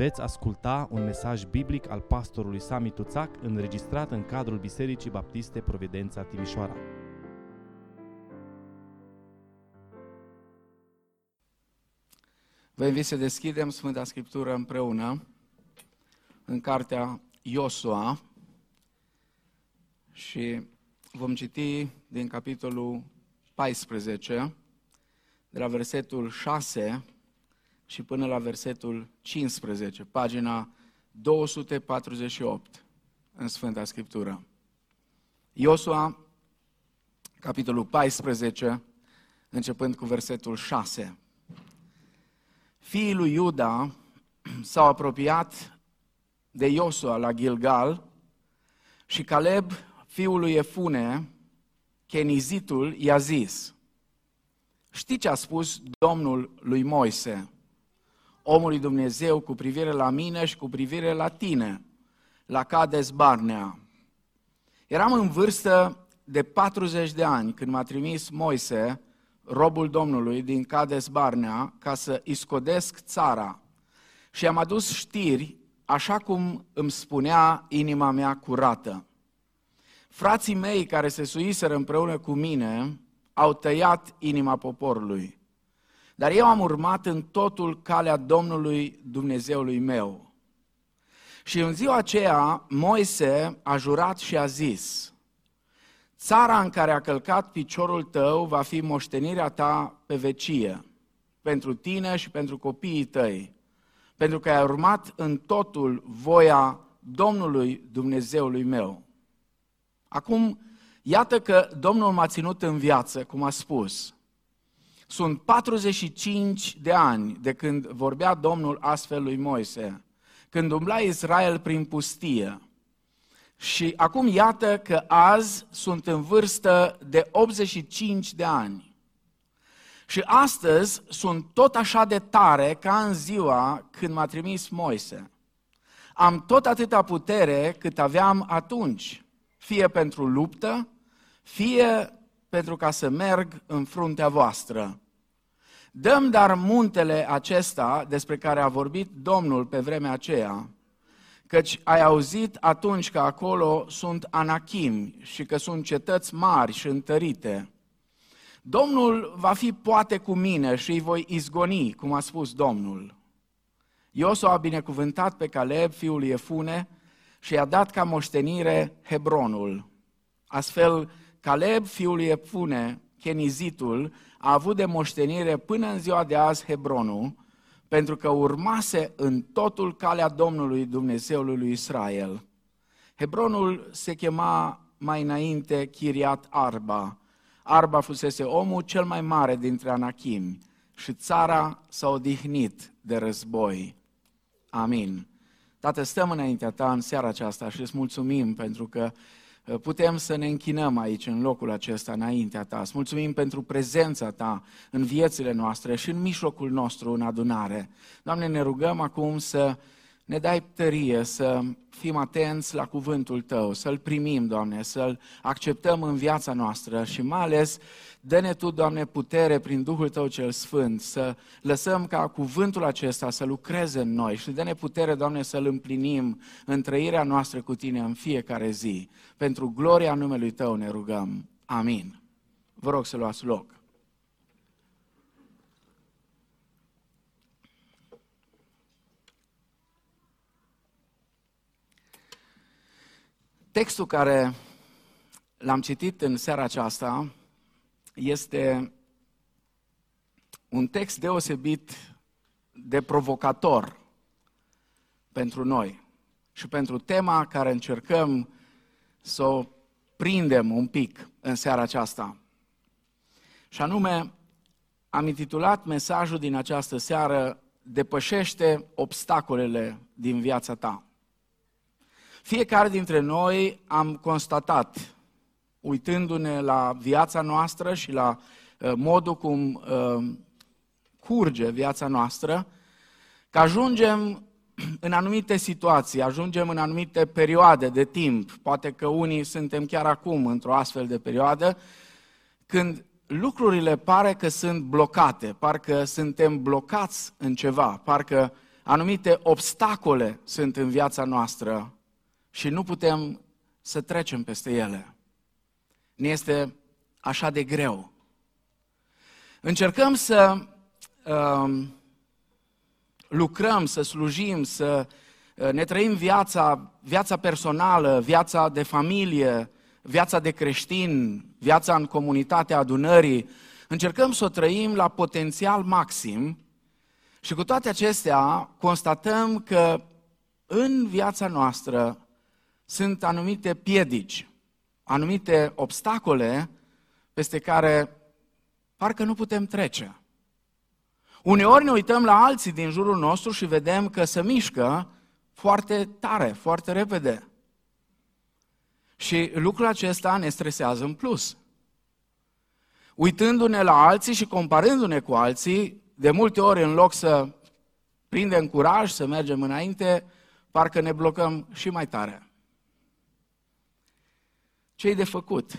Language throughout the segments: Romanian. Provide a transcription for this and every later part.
Veți asculta un mesaj biblic al pastorului Sami Tuțac înregistrat în cadrul Bisericii Baptiste Providența Timișoara. Vă invit să deschidem Sfânta Scriptură împreună în cartea Iosua și vom citi din capitolul 14, de la versetul 6 și până la versetul 15, pagina 248 în Sfânta Scriptură. Iosua, capitolul 14, începând cu versetul 6. Fiii lui Iuda s-au apropiat de Iosua la Gilgal și Caleb, fiul lui Efune, Chenizitul, i-a zis, Știi ce a spus Domnul lui Moise, omului Dumnezeu, cu privire la mine și cu privire la tine, la Cades Barnea? Eram în vârstă de 40 de ani când m-a trimis Moise, robul Domnului din Cades Barnea, ca să iscodesc țara. Și am adus știri așa cum îmi spunea inima mea curată. Frații mei care se suiseră împreună cu mine au tăiat inima poporului. Dar eu am urmat în totul calea Domnului Dumnezeului meu. Și în ziua aceea, Moise a jurat și a zis, Țara în care a călcat piciorul tău va fi moștenirea ta pe vecie, pentru tine și pentru copiii tăi, pentru că ai urmat în totul voia Domnului Dumnezeului meu. Acum, iată că Domnul m-a ținut în viață, cum a spus. Sunt 45 de ani de când vorbea Domnul astfel lui Moise, când umbla Israel prin pustie. Și acum iată că azi sunt în vârstă de 85 de ani. Și astăzi sunt tot așa de tare ca în ziua când m-a trimis Moise. Am tot atâta putere cât aveam atunci, fie pentru luptă, fie pentru ca să merg în fruntea voastră. Dăm dar muntele acesta despre care a vorbit Domnul pe vremea aceea, căci ai auzit atunci că acolo sunt anachimi și că sunt cetăți mari și întărite. Domnul va fi poate cu mine și îi voi izgoni, cum a spus Domnul. Iosu a binecuvântat pe Caleb, fiul lui Efune, și i-a dat ca moștenire Hebronul. Astfel, Caleb, fiul lui Efune, Chenizitul, a avut de moștenire până în ziua de azi Hebronul, pentru că urmase în totul calea Domnului Dumnezeului lui Israel. Hebronul se chema mai înainte Chiriat Arba. Arba fusese omul cel mai mare dintre anachimi și țara s-a odihnit de război. Amin. Tată, stăm înaintea ta în seara aceasta și îți mulțumim pentru că uh, putem să ne închinăm aici, în locul acesta, înaintea ta. Îți mulțumim pentru prezența ta în viețile noastre și în mijlocul nostru în adunare. Doamne, ne rugăm acum să ne dai tărie să fim atenți la cuvântul Tău, să-L primim, Doamne, să-L acceptăm în viața noastră și mai ales dă-ne Tu, Doamne, putere prin Duhul Tău cel Sfânt, să lăsăm ca cuvântul acesta să lucreze în noi și dă-ne putere, Doamne, să-L împlinim în trăirea noastră cu Tine în fiecare zi. Pentru gloria numelui Tău ne rugăm. Amin. Vă rog să luați loc. Textul care l-am citit în seara aceasta este un text deosebit de provocator pentru noi și pentru tema care încercăm să o prindem un pic în seara aceasta. Și anume, am intitulat mesajul din această seară Depășește obstacolele din viața ta. Fiecare dintre noi am constatat, uitându-ne la viața noastră și la uh, modul cum uh, curge viața noastră, că ajungem în anumite situații, ajungem în anumite perioade de timp, poate că unii suntem chiar acum într-o astfel de perioadă, când lucrurile pare că sunt blocate, parcă suntem blocați în ceva, parcă anumite obstacole sunt în viața noastră și nu putem să trecem peste ele. Ne este așa de greu. Încercăm să um, lucrăm, să slujim, să uh, ne trăim viața, viața personală, viața de familie, viața de creștin, viața în comunitatea adunării. Încercăm să o trăim la potențial maxim și cu toate acestea constatăm că în viața noastră sunt anumite piedici, anumite obstacole peste care parcă nu putem trece. Uneori ne uităm la alții din jurul nostru și vedem că se mișcă foarte tare, foarte repede. Și lucrul acesta ne stresează în plus. Uitându-ne la alții și comparându-ne cu alții, de multe ori în loc să prindem curaj, să mergem înainte, parcă ne blocăm și mai tare. Ce-i de făcut?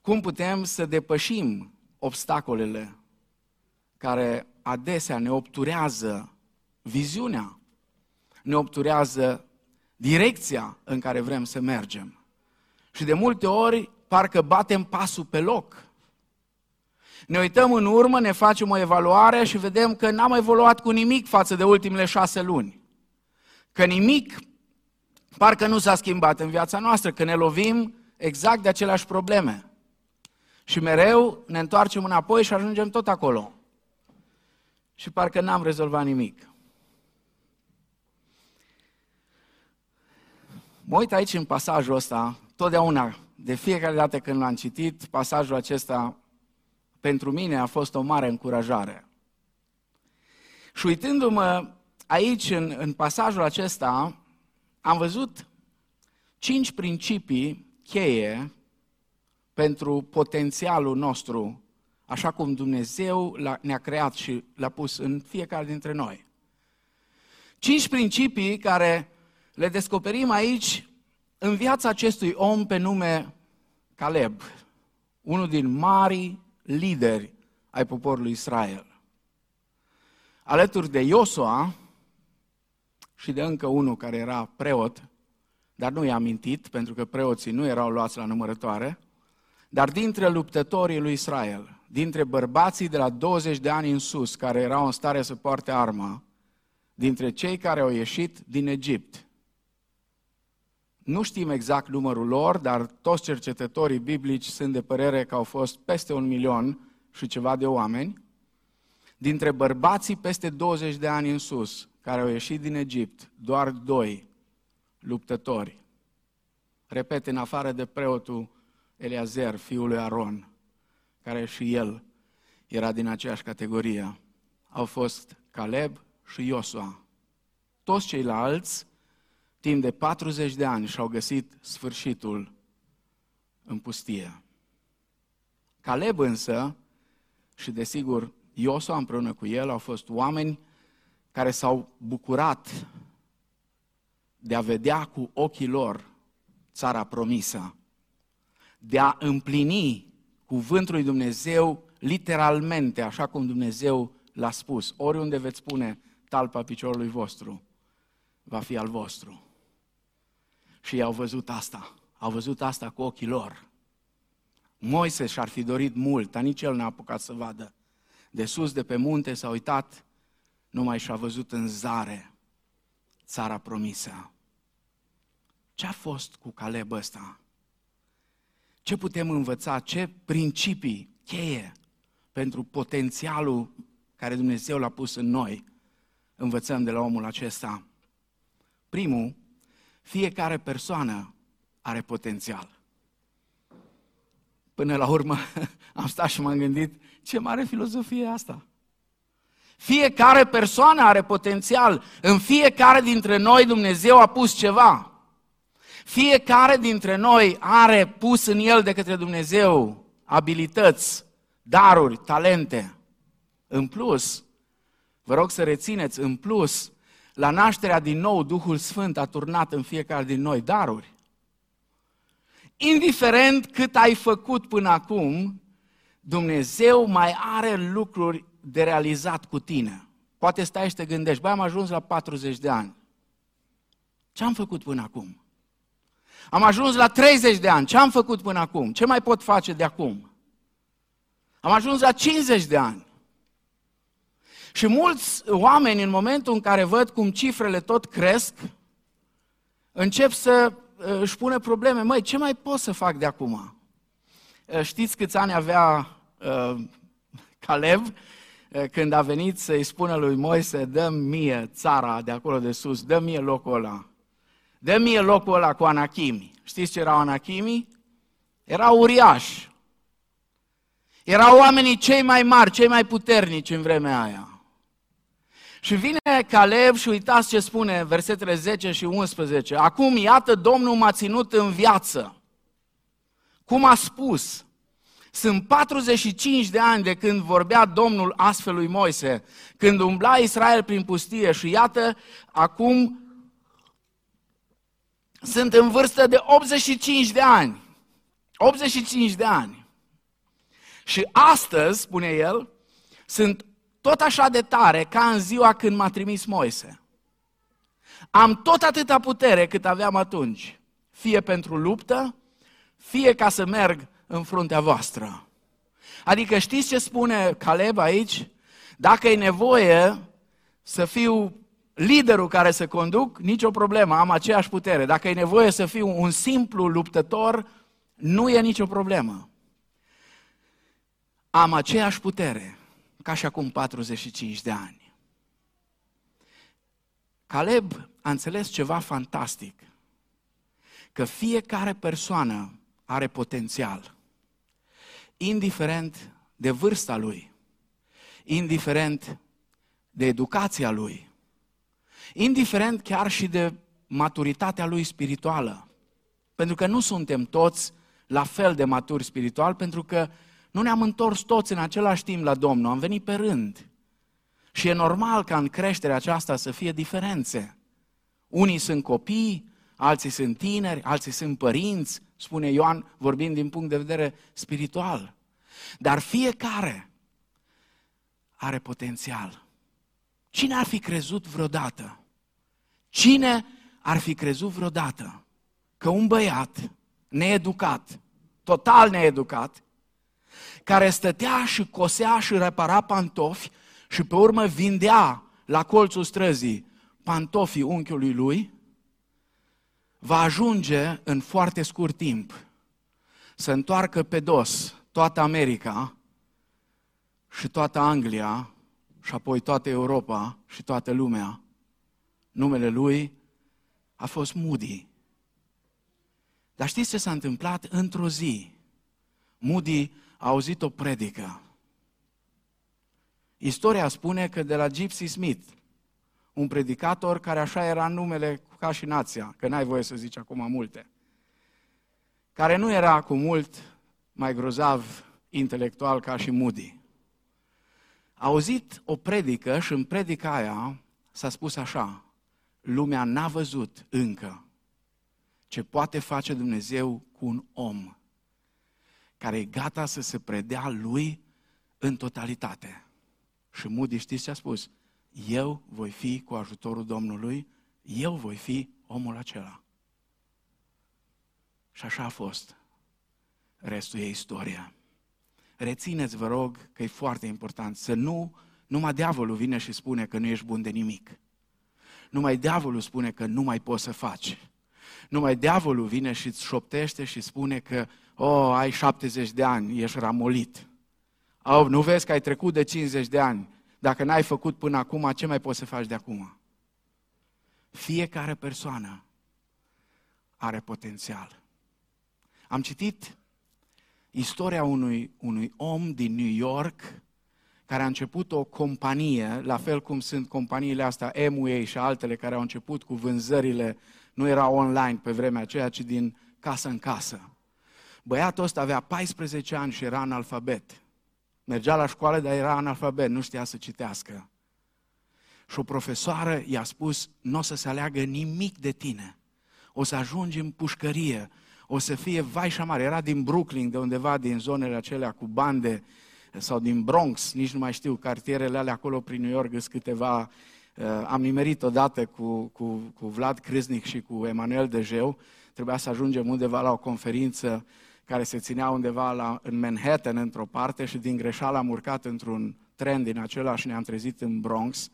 Cum putem să depășim obstacolele care adesea ne obturează viziunea, ne obturează direcția în care vrem să mergem. Și de multe ori parcă batem pasul pe loc. Ne uităm în urmă, ne facem o evaluare și vedem că n-am evoluat cu nimic față de ultimele șase luni. Că nimic parcă nu s-a schimbat în viața noastră, că ne lovim exact de aceleași probleme. Și mereu ne întoarcem înapoi și ajungem tot acolo. Și parcă n-am rezolvat nimic. Mă uit aici în pasajul ăsta, totdeauna, de fiecare dată când l-am citit, pasajul acesta pentru mine a fost o mare încurajare. Și uitându-mă aici, în, în pasajul acesta, am văzut cinci principii cheie pentru potențialul nostru, așa cum Dumnezeu ne-a creat și l-a pus în fiecare dintre noi. Cinci principii care le descoperim aici în viața acestui om pe nume Caleb, unul din mari lideri ai poporului Israel. Alături de Iosua și de încă unul care era preot, dar nu i-a amintit, pentru că preoții nu erau luați la numărătoare, dar dintre luptătorii lui Israel, dintre bărbații de la 20 de ani în sus, care erau în stare să poarte armă, dintre cei care au ieșit din Egipt, nu știm exact numărul lor, dar toți cercetătorii biblici sunt de părere că au fost peste un milion și ceva de oameni. Dintre bărbații peste 20 de ani în sus, care au ieșit din Egipt, doar doi luptători. Repet, în afară de preotul Eliazer, fiul lui Aron, care și el era din aceeași categorie, au fost Caleb și Iosua. Toți ceilalți timp de 40 de ani și-au găsit sfârșitul în pustie. Caleb însă, și desigur Iosua împreună cu el, au fost oameni care s-au bucurat de a vedea cu ochii lor țara promisă, de a împlini cuvântul lui Dumnezeu literalmente, așa cum Dumnezeu l-a spus. Oriunde veți pune talpa piciorului vostru, va fi al vostru. Și ei au văzut asta. Au văzut asta cu ochii lor. Moise și-ar fi dorit mult, dar nici el n-a apucat să vadă. De sus, de pe munte, s-a uitat, numai și-a văzut în zare țara promisă. Ce a fost cu Caleb ăsta? Ce putem învăța? Ce principii cheie pentru potențialul care Dumnezeu l-a pus în noi învățăm de la omul acesta? Primul, fiecare persoană are potențial. Până la urmă am stat și m-am gândit, ce mare filozofie e asta? Fiecare persoană are potențial. În fiecare dintre noi Dumnezeu a pus ceva. Fiecare dintre noi are pus în el de către Dumnezeu abilități, daruri, talente. În plus, vă rog să rețineți, în plus, la nașterea din nou, Duhul Sfânt a turnat în fiecare din noi daruri. Indiferent cât ai făcut până acum, Dumnezeu mai are lucruri de realizat cu tine. Poate stai și te gândești, băi, am ajuns la 40 de ani. Ce am făcut până acum? Am ajuns la 30 de ani. Ce am făcut până acum? Ce mai pot face de acum? Am ajuns la 50 de ani. Și mulți oameni, în momentul în care văd cum cifrele tot cresc, încep să uh, își pune probleme. Măi, ce mai pot să fac de acum? Uh, știți câți ani avea uh, Caleb uh, când a venit să-i spună lui Moise, dă mie țara de acolo de sus, dă mie locul ăla. Dă mie locul ăla cu anachimi. Știți ce erau anachimi? Erau uriași. Erau oamenii cei mai mari, cei mai puternici în vremea aia. Și vine Caleb și uitați ce spune versetele 10 și 11. Acum, iată, Domnul m-a ținut în viață. Cum a spus, sunt 45 de ani de când vorbea Domnul astfel lui Moise, când umbla Israel prin pustie și iată, acum sunt în vârstă de 85 de ani. 85 de ani. Și astăzi, spune el, sunt tot așa de tare ca în ziua când m-a trimis Moise. Am tot atâta putere cât aveam atunci, fie pentru luptă, fie ca să merg în fruntea voastră. Adică știți ce spune Caleb aici? Dacă e nevoie să fiu liderul care să conduc, nicio problemă, am aceeași putere. Dacă e nevoie să fiu un simplu luptător, nu e nicio problemă. Am aceeași putere ca și acum 45 de ani. Caleb a înțeles ceva fantastic, că fiecare persoană are potențial, indiferent de vârsta lui, indiferent de educația lui, indiferent chiar și de maturitatea lui spirituală. Pentru că nu suntem toți la fel de maturi spiritual, pentru că nu ne-am întors toți în același timp la Domnul, am venit pe rând. Și e normal ca în creșterea aceasta să fie diferențe. Unii sunt copii, alții sunt tineri, alții sunt părinți, spune Ioan, vorbind din punct de vedere spiritual. Dar fiecare are potențial. Cine ar fi crezut vreodată? Cine ar fi crezut vreodată că un băiat needucat, total needucat, care stătea și cosea și repara pantofi și pe urmă vindea la colțul străzii pantofii unchiului lui, va ajunge în foarte scurt timp să întoarcă pe dos toată America și toată Anglia și apoi toată Europa și toată lumea. Numele lui a fost Moody. Dar știți ce s-a întâmplat într-o zi? Moody a auzit o predică. Istoria spune că de la Gypsy Smith, un predicator care așa era numele ca și nația, că n-ai voie să zici acum multe, care nu era cu mult mai grozav intelectual ca și Moody. A auzit o predică și în predica aia s-a spus așa, lumea n-a văzut încă ce poate face Dumnezeu cu un om care e gata să se predea lui în totalitate. Și Moody știți ce a spus? Eu voi fi cu ajutorul Domnului, eu voi fi omul acela. Și așa a fost. Restul e istoria. Rețineți, vă rog, că e foarte important să nu, numai diavolul vine și spune că nu ești bun de nimic. Numai diavolul spune că nu mai poți să faci. Numai diavolul vine și îți șoptește și spune că oh, ai 70 de ani, ești ramolit. Oh, nu vezi că ai trecut de 50 de ani. Dacă n-ai făcut până acum, ce mai poți să faci de acum? Fiecare persoană are potențial. Am citit istoria unui, unui om din New York care a început o companie, la fel cum sunt companiile astea, Amway și altele care au început cu vânzările, nu era online pe vremea aceea, ci din casă în casă. Băiatul ăsta avea 14 ani și era analfabet. Mergea la școală, dar era analfabet, nu știa să citească. Și o profesoară i-a spus, nu o să se aleagă nimic de tine. O să ajungi în pușcărie, o să fie vai și mare. Era din Brooklyn, de undeva din zonele acelea cu bande sau din Bronx, nici nu mai știu, cartierele alea acolo prin New York, sunt câteva Uh, am nimerit odată cu, cu, cu Vlad Crâznic și cu Emanuel Dejeu, trebuia să ajungem undeva la o conferință care se ținea undeva la, în Manhattan, într-o parte, și din greșeală am urcat într-un tren din acela și ne-am trezit în Bronx.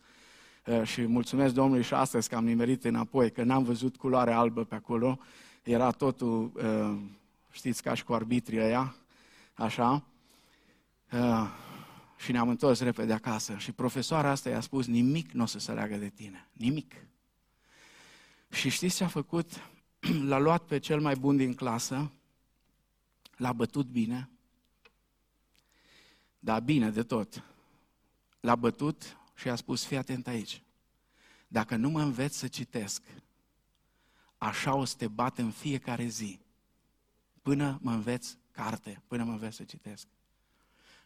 Uh, și mulțumesc Domnului și astăzi că am nimerit înapoi, că n-am văzut culoare albă pe acolo. Era totul, uh, știți, ca și cu arbitrii ăia, așa și ne-am întors repede acasă. Și profesoara asta i-a spus, nimic nu o să se leagă de tine. Nimic. Și știți ce a făcut? L-a luat pe cel mai bun din clasă, l-a bătut bine, da, bine de tot. L-a bătut și a spus, fii atent aici. Dacă nu mă înveți să citesc, așa o să te bat în fiecare zi, până mă înveți carte, până mă înveți să citesc.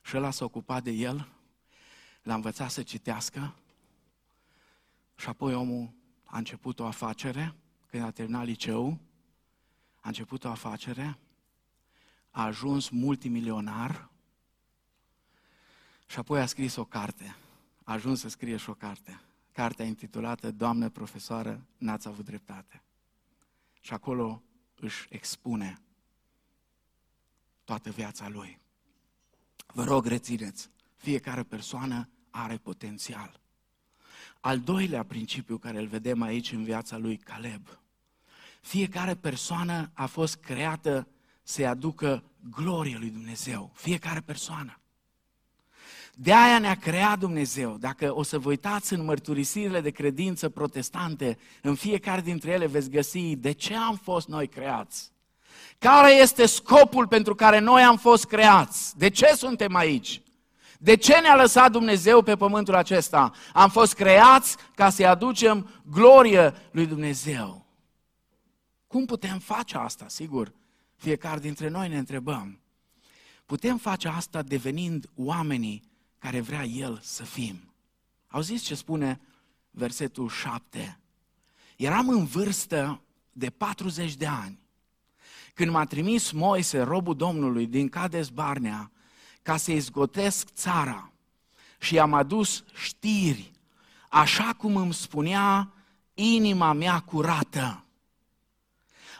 Și ăla s-a ocupat de el, l-a învățat să citească și apoi omul a început o afacere, când a terminat liceu, a început o afacere, a ajuns multimilionar și apoi a scris o carte. A ajuns să scrie și o carte. Cartea intitulată Doamnă profesoară, n-ați avut dreptate. Și acolo își expune toată viața lui. Vă rog, rețineți, fiecare persoană are potențial. Al doilea principiu care îl vedem aici în viața lui Caleb. Fiecare persoană a fost creată să-i aducă glorie lui Dumnezeu. Fiecare persoană. De aia ne-a creat Dumnezeu. Dacă o să vă uitați în mărturisirile de credință protestante, în fiecare dintre ele veți găsi de ce am fost noi creați. Care este scopul pentru care noi am fost creați? De ce suntem aici? De ce ne-a lăsat Dumnezeu pe pământul acesta? Am fost creați ca să-i aducem glorie lui Dumnezeu. Cum putem face asta? Sigur, fiecare dintre noi ne întrebăm. Putem face asta devenind oamenii care vrea El să fim. Auziți ce spune versetul 7? Eram în vârstă de 40 de ani când m-a trimis Moise, robul Domnului, din Cades Barnea, ca să izgotesc țara și am adus știri, așa cum îmi spunea inima mea curată.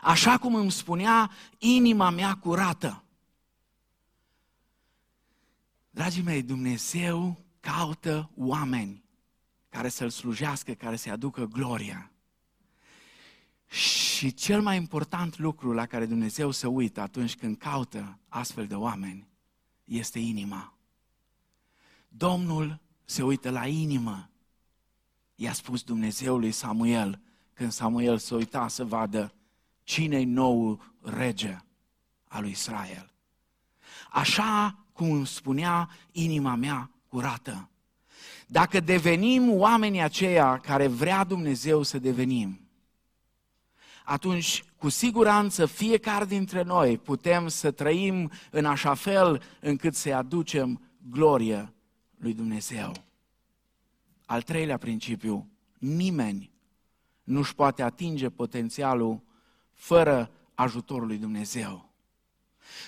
Așa cum îmi spunea inima mea curată. Dragii mei, Dumnezeu caută oameni care să-L slujească, care să-i aducă gloria. Și cel mai important lucru la care Dumnezeu se uită atunci când caută astfel de oameni este inima. Domnul se uită la inimă. I-a spus Dumnezeu lui Samuel când Samuel se uita să vadă cine-i nou rege al lui Israel. Așa cum îmi spunea inima mea curată. Dacă devenim oamenii aceia care vrea Dumnezeu să devenim, atunci cu siguranță fiecare dintre noi putem să trăim în așa fel încât să-i aducem glorie lui Dumnezeu. Al treilea principiu, nimeni nu-și poate atinge potențialul fără ajutorul lui Dumnezeu.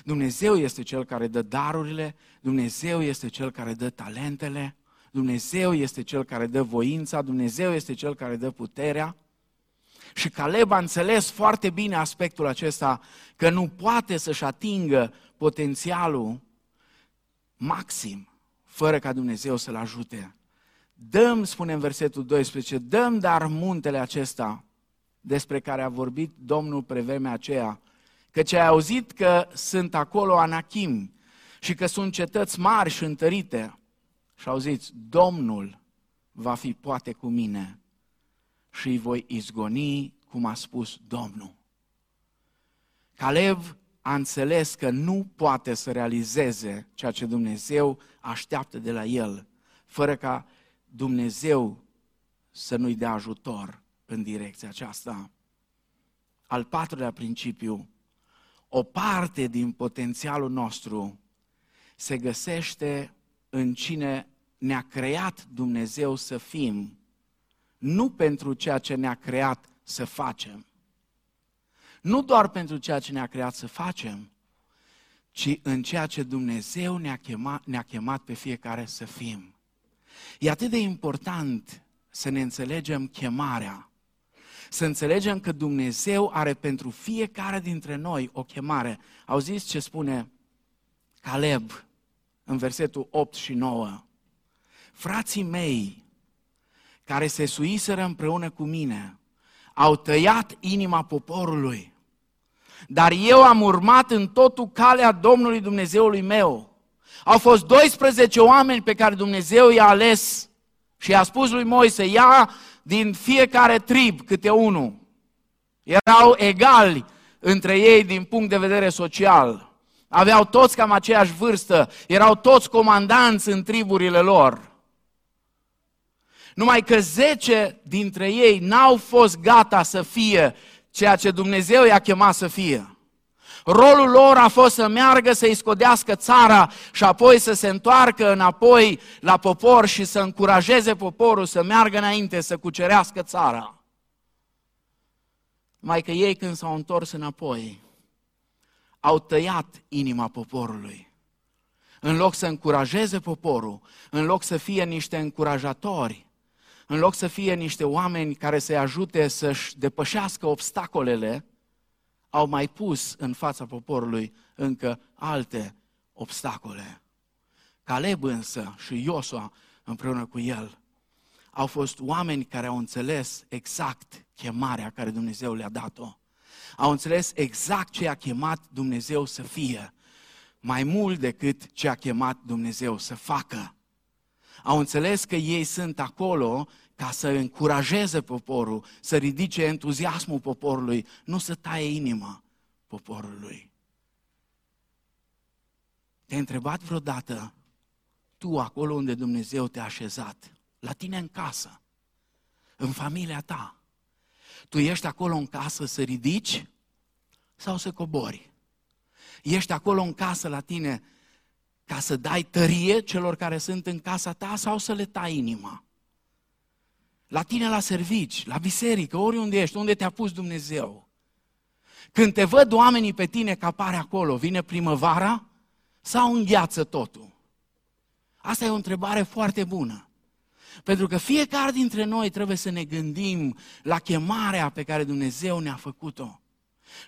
Dumnezeu este Cel care dă darurile, Dumnezeu este Cel care dă talentele, Dumnezeu este Cel care dă voința, Dumnezeu este Cel care dă puterea. Și Caleb a înțeles foarte bine aspectul acesta, că nu poate să-și atingă potențialul maxim fără ca Dumnezeu să-l ajute. Dăm, spune în versetul 12, dăm dar muntele acesta despre care a vorbit Domnul pe vremea aceea, căci ai auzit că sunt acolo anachim și că sunt cetăți mari și întărite. Și auziți, Domnul va fi poate cu mine și îi voi izgoni cum a spus Domnul. Calev a înțeles că nu poate să realizeze ceea ce Dumnezeu așteaptă de la el, fără ca Dumnezeu să nu-i dea ajutor în direcția aceasta. Al patrulea principiu, o parte din potențialul nostru se găsește în cine ne-a creat Dumnezeu să fim nu pentru ceea ce ne-a creat să facem. Nu doar pentru ceea ce ne-a creat să facem, ci în ceea ce Dumnezeu ne-a chemat, ne-a chemat pe fiecare să fim. E atât de important să ne înțelegem chemarea, să înțelegem că Dumnezeu are pentru fiecare dintre noi o chemare. Auziți ce spune Caleb în versetul 8 și 9? Frații mei, care se suiseră împreună cu mine, au tăiat inima poporului, dar eu am urmat în totul calea Domnului Dumnezeului meu. Au fost 12 oameni pe care Dumnezeu i-a ales și i-a spus lui Moise, ia din fiecare trib câte unul. Erau egali între ei din punct de vedere social. Aveau toți cam aceeași vârstă, erau toți comandanți în triburile lor. Numai că zece dintre ei n-au fost gata să fie ceea ce Dumnezeu i-a chemat să fie. Rolul lor a fost să meargă să-i scodească țara și apoi să se întoarcă înapoi la popor și să încurajeze poporul să meargă înainte, să cucerească țara. Mai că ei când s-au întors înapoi, au tăiat inima poporului. În loc să încurajeze poporul, în loc să fie niște încurajatori, în loc să fie niște oameni care să-i ajute să-și depășească obstacolele, au mai pus în fața poporului încă alte obstacole. Caleb însă și Iosua împreună cu el au fost oameni care au înțeles exact chemarea care Dumnezeu le-a dat-o. Au înțeles exact ce a chemat Dumnezeu să fie, mai mult decât ce a chemat Dumnezeu să facă. Au înțeles că ei sunt acolo ca să încurajeze poporul, să ridice entuziasmul poporului, nu să taie inima poporului. Te-ai întrebat vreodată, tu acolo unde Dumnezeu te-a așezat, la tine în casă, în familia ta, tu ești acolo în casă să ridici sau să cobori? Ești acolo în casă la tine ca să dai tărie celor care sunt în casa ta sau să le tai inima? La tine la servici, la biserică, oriunde ești, unde te-a pus Dumnezeu. Când te văd oamenii pe tine că apare acolo, vine primăvara sau îngheață totul? Asta e o întrebare foarte bună. Pentru că fiecare dintre noi trebuie să ne gândim la chemarea pe care Dumnezeu ne-a făcut-o.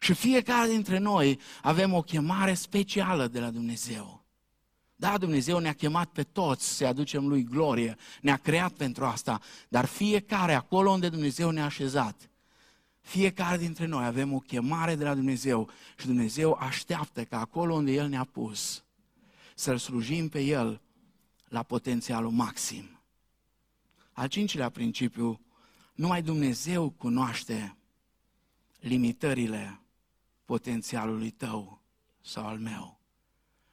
Și fiecare dintre noi avem o chemare specială de la Dumnezeu. Da, Dumnezeu ne-a chemat pe toți să aducem Lui glorie, ne-a creat pentru asta, dar fiecare acolo unde Dumnezeu ne-a așezat, fiecare dintre noi avem o chemare de la Dumnezeu și Dumnezeu așteaptă ca acolo unde El ne-a pus să-L slujim pe El la potențialul maxim. Al cincilea principiu, numai Dumnezeu cunoaște limitările potențialului tău sau al meu.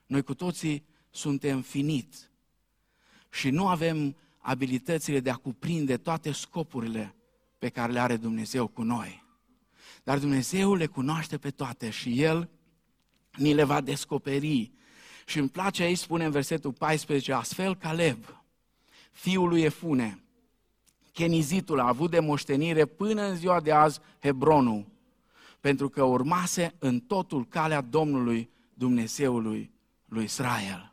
Noi cu toții suntem finit și nu avem abilitățile de a cuprinde toate scopurile pe care le are Dumnezeu cu noi. Dar Dumnezeu le cunoaște pe toate și El ni le va descoperi. Și îmi place aici, spune în versetul 14, astfel Caleb, fiul lui Efune, Chenizitul a avut de moștenire până în ziua de azi Hebronul, pentru că urmase în totul calea Domnului Dumnezeului lui Israel.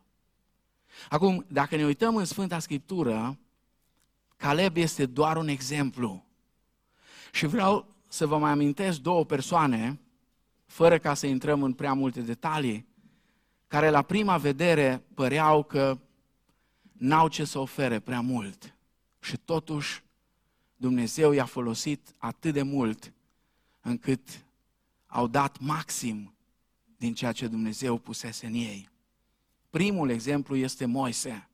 Acum, dacă ne uităm în Sfânta Scriptură, Caleb este doar un exemplu. Și vreau să vă mai amintesc două persoane, fără ca să intrăm în prea multe detalii, care la prima vedere păreau că n-au ce să ofere prea mult. Și totuși Dumnezeu i-a folosit atât de mult încât au dat maxim din ceea ce Dumnezeu pusese în ei. Primul exemplu este Moise.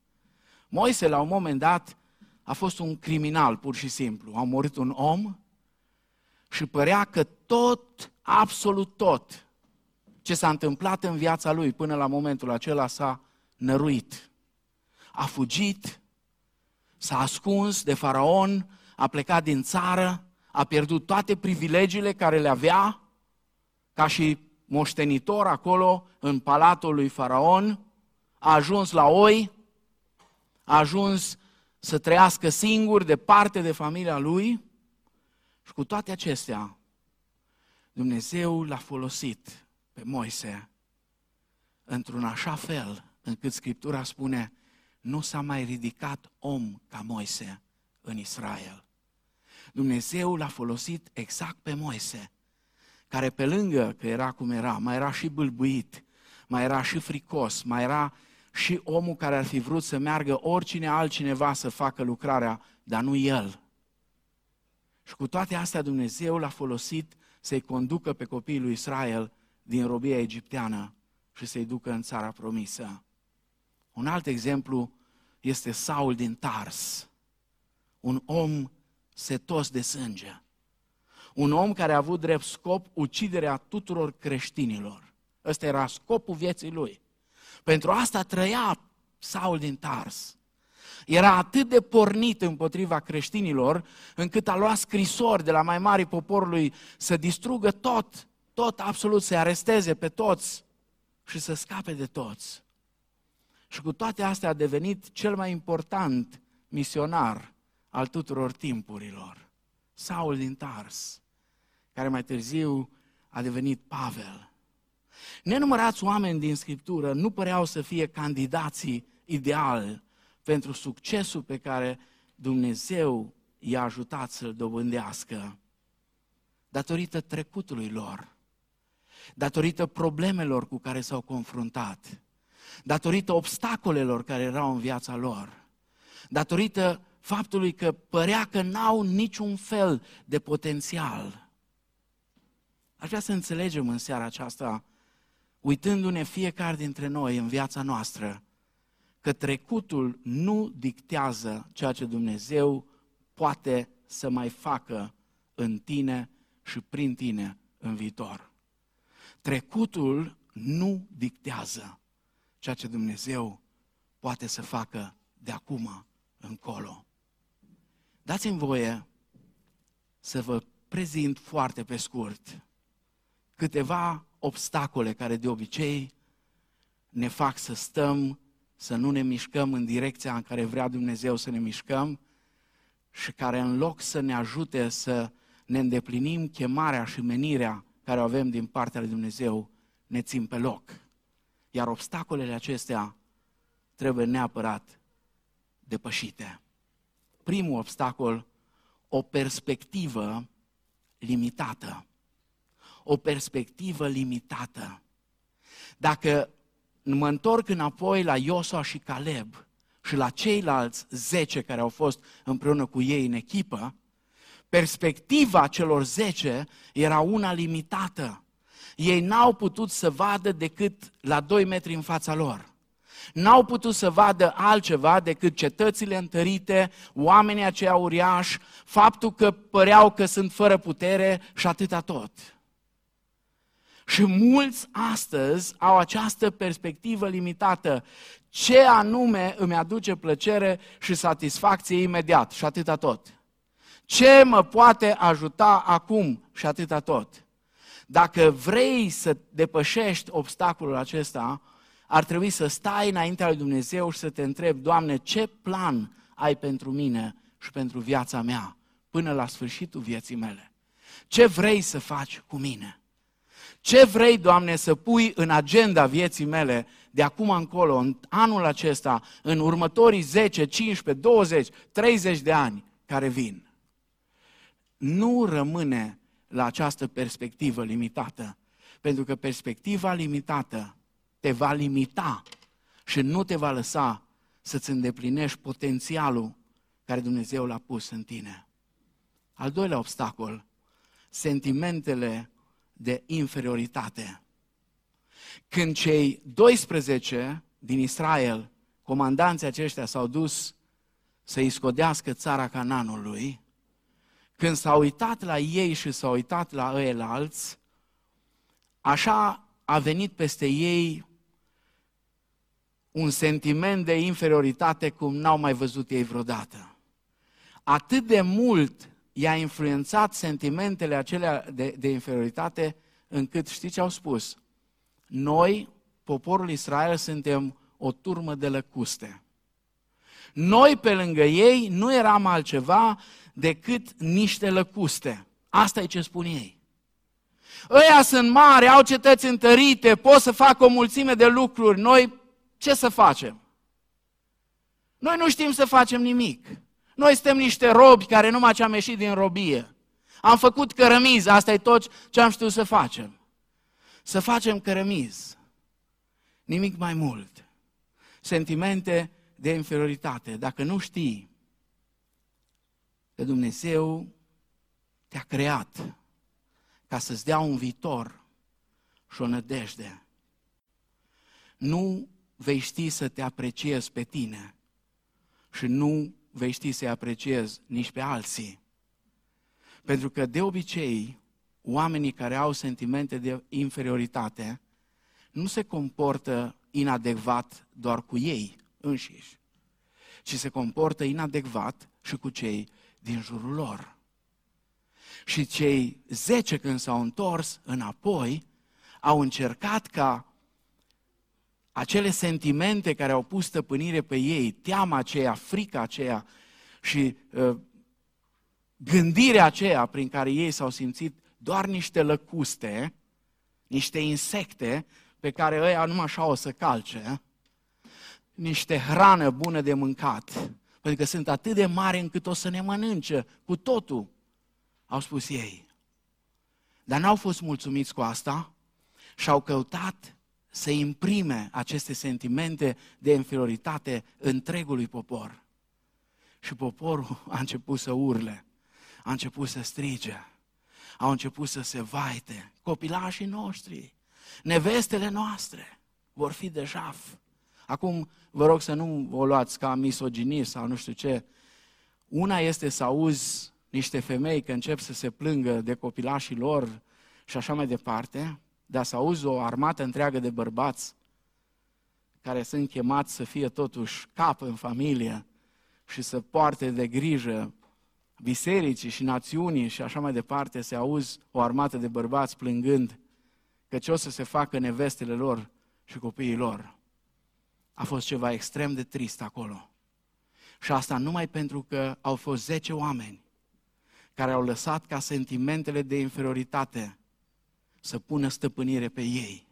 Moise, la un moment dat, a fost un criminal, pur și simplu. A murit un om și părea că tot, absolut tot, ce s-a întâmplat în viața lui până la momentul acela s-a năruit. A fugit, s-a ascuns de faraon, a plecat din țară, a pierdut toate privilegiile care le avea, ca și moștenitor acolo în palatul lui faraon, a ajuns la oi, a ajuns să trăiască singur, departe de familia lui și cu toate acestea, Dumnezeu l-a folosit pe Moise într-un așa fel încât Scriptura spune nu s-a mai ridicat om ca Moise în Israel. Dumnezeu l-a folosit exact pe Moise, care pe lângă că era cum era, mai era și bâlbuit, mai era și fricos, mai era și omul care ar fi vrut să meargă oricine altcineva să facă lucrarea, dar nu el. Și cu toate astea Dumnezeu l-a folosit să-i conducă pe copiii lui Israel din robia egipteană și să-i ducă în țara promisă. Un alt exemplu este Saul din Tars, un om setos de sânge, un om care a avut drept scop uciderea tuturor creștinilor. Ăsta era scopul vieții lui. Pentru asta trăia Saul din Tars. Era atât de pornit împotriva creștinilor, încât a luat scrisori de la mai mari poporului să distrugă tot, tot absolut, să aresteze pe toți și să scape de toți. Și cu toate astea a devenit cel mai important misionar al tuturor timpurilor. Saul din Tars, care mai târziu a devenit Pavel. Nenumărați oameni din Scriptură nu păreau să fie candidații ideali pentru succesul pe care Dumnezeu i-a ajutat să-l dobândească datorită trecutului lor, datorită problemelor cu care s-au confruntat, datorită obstacolelor care erau în viața lor, datorită faptului că părea că n-au niciun fel de potențial. Aș vrea să înțelegem în seara aceasta, uitându-ne fiecare dintre noi în viața noastră, că trecutul nu dictează ceea ce Dumnezeu poate să mai facă în tine și prin tine în viitor. Trecutul nu dictează ceea ce Dumnezeu poate să facă de acum încolo. Dați-mi voie să vă prezint foarte pe scurt câteva obstacole care de obicei ne fac să stăm, să nu ne mișcăm în direcția în care vrea Dumnezeu să ne mișcăm și care în loc să ne ajute să ne îndeplinim chemarea și menirea care o avem din partea lui Dumnezeu, ne țin pe loc. Iar obstacolele acestea trebuie neapărat depășite. Primul obstacol, o perspectivă limitată. O perspectivă limitată. Dacă mă întorc înapoi la Iosua și Caleb și la ceilalți zece care au fost împreună cu ei în echipă, perspectiva celor zece era una limitată. Ei n-au putut să vadă decât la 2 metri în fața lor. N-au putut să vadă altceva decât cetățile întărite, oamenii aceia uriași, faptul că păreau că sunt fără putere și atâta tot. Și mulți astăzi au această perspectivă limitată. Ce anume îmi aduce plăcere și satisfacție imediat și atâta tot. Ce mă poate ajuta acum și atâta tot. Dacă vrei să depășești obstacolul acesta, ar trebui să stai înaintea lui Dumnezeu și să te întrebi, Doamne, ce plan ai pentru mine și pentru viața mea până la sfârșitul vieții mele? Ce vrei să faci cu mine? Ce vrei, Doamne, să pui în agenda vieții mele de acum încolo, în anul acesta, în următorii 10, 15, 20, 30 de ani care vin? Nu rămâne la această perspectivă limitată. Pentru că perspectiva limitată te va limita și nu te va lăsa să-ți îndeplinești potențialul care Dumnezeu l-a pus în tine. Al doilea obstacol, sentimentele de inferioritate. Când cei 12 din Israel, comandanții aceștia s-au dus să-i scodească țara Cananului, când s-au uitat la ei și s-au uitat la ei alți, așa a venit peste ei un sentiment de inferioritate cum n-au mai văzut ei vreodată. Atât de mult i-a influențat sentimentele acelea de, de inferioritate, încât știți ce au spus? Noi, poporul Israel, suntem o turmă de lăcuste. Noi, pe lângă ei, nu eram altceva decât niște lăcuste. Asta e ce spun ei. Ăia sunt mari, au cetăți întărite, pot să facă o mulțime de lucruri. Noi ce să facem? Noi nu știm să facem nimic. Noi suntem niște robi care numai ce am ieșit din robie. Am făcut cărămizi, asta e tot ce am știut să facem. Să facem cărămizi. Nimic mai mult. Sentimente de inferioritate. Dacă nu știi că Dumnezeu te-a creat ca să-ți dea un viitor și o nădejde, nu vei ști să te apreciezi pe tine și nu vei ști să-i apreciezi nici pe alții. Pentru că de obicei, oamenii care au sentimente de inferioritate nu se comportă inadecvat doar cu ei înșiși, ci se comportă inadecvat și cu cei din jurul lor. Și cei zece când s-au întors înapoi, au încercat ca acele sentimente care au pus stăpânire pe ei, teama aceea, frica aceea și uh, gândirea aceea prin care ei s-au simțit doar niște lăcuste, niște insecte pe care ăia numai așa o să calce, niște hrană bună de mâncat, pentru că sunt atât de mari încât o să ne mănânce cu totul, au spus ei. Dar n-au fost mulțumiți cu asta și au căutat să imprime aceste sentimente de inferioritate întregului popor. Și poporul a început să urle, a început să strige, au început să se vaite. Copilașii noștri, nevestele noastre vor fi de jaf. Acum vă rog să nu o luați ca misoginii sau nu știu ce. Una este să auzi niște femei că încep să se plângă de copilașii lor și așa mai departe, dar să auzi o armată întreagă de bărbați care sunt chemați să fie totuși cap în familie și să poarte de grijă bisericii și națiunii și așa mai departe, se auzi o armată de bărbați plângând că ce o să se facă nevestele lor și copiii lor. A fost ceva extrem de trist acolo. Și asta numai pentru că au fost zece oameni care au lăsat ca sentimentele de inferioritate să pună stăpânire pe ei.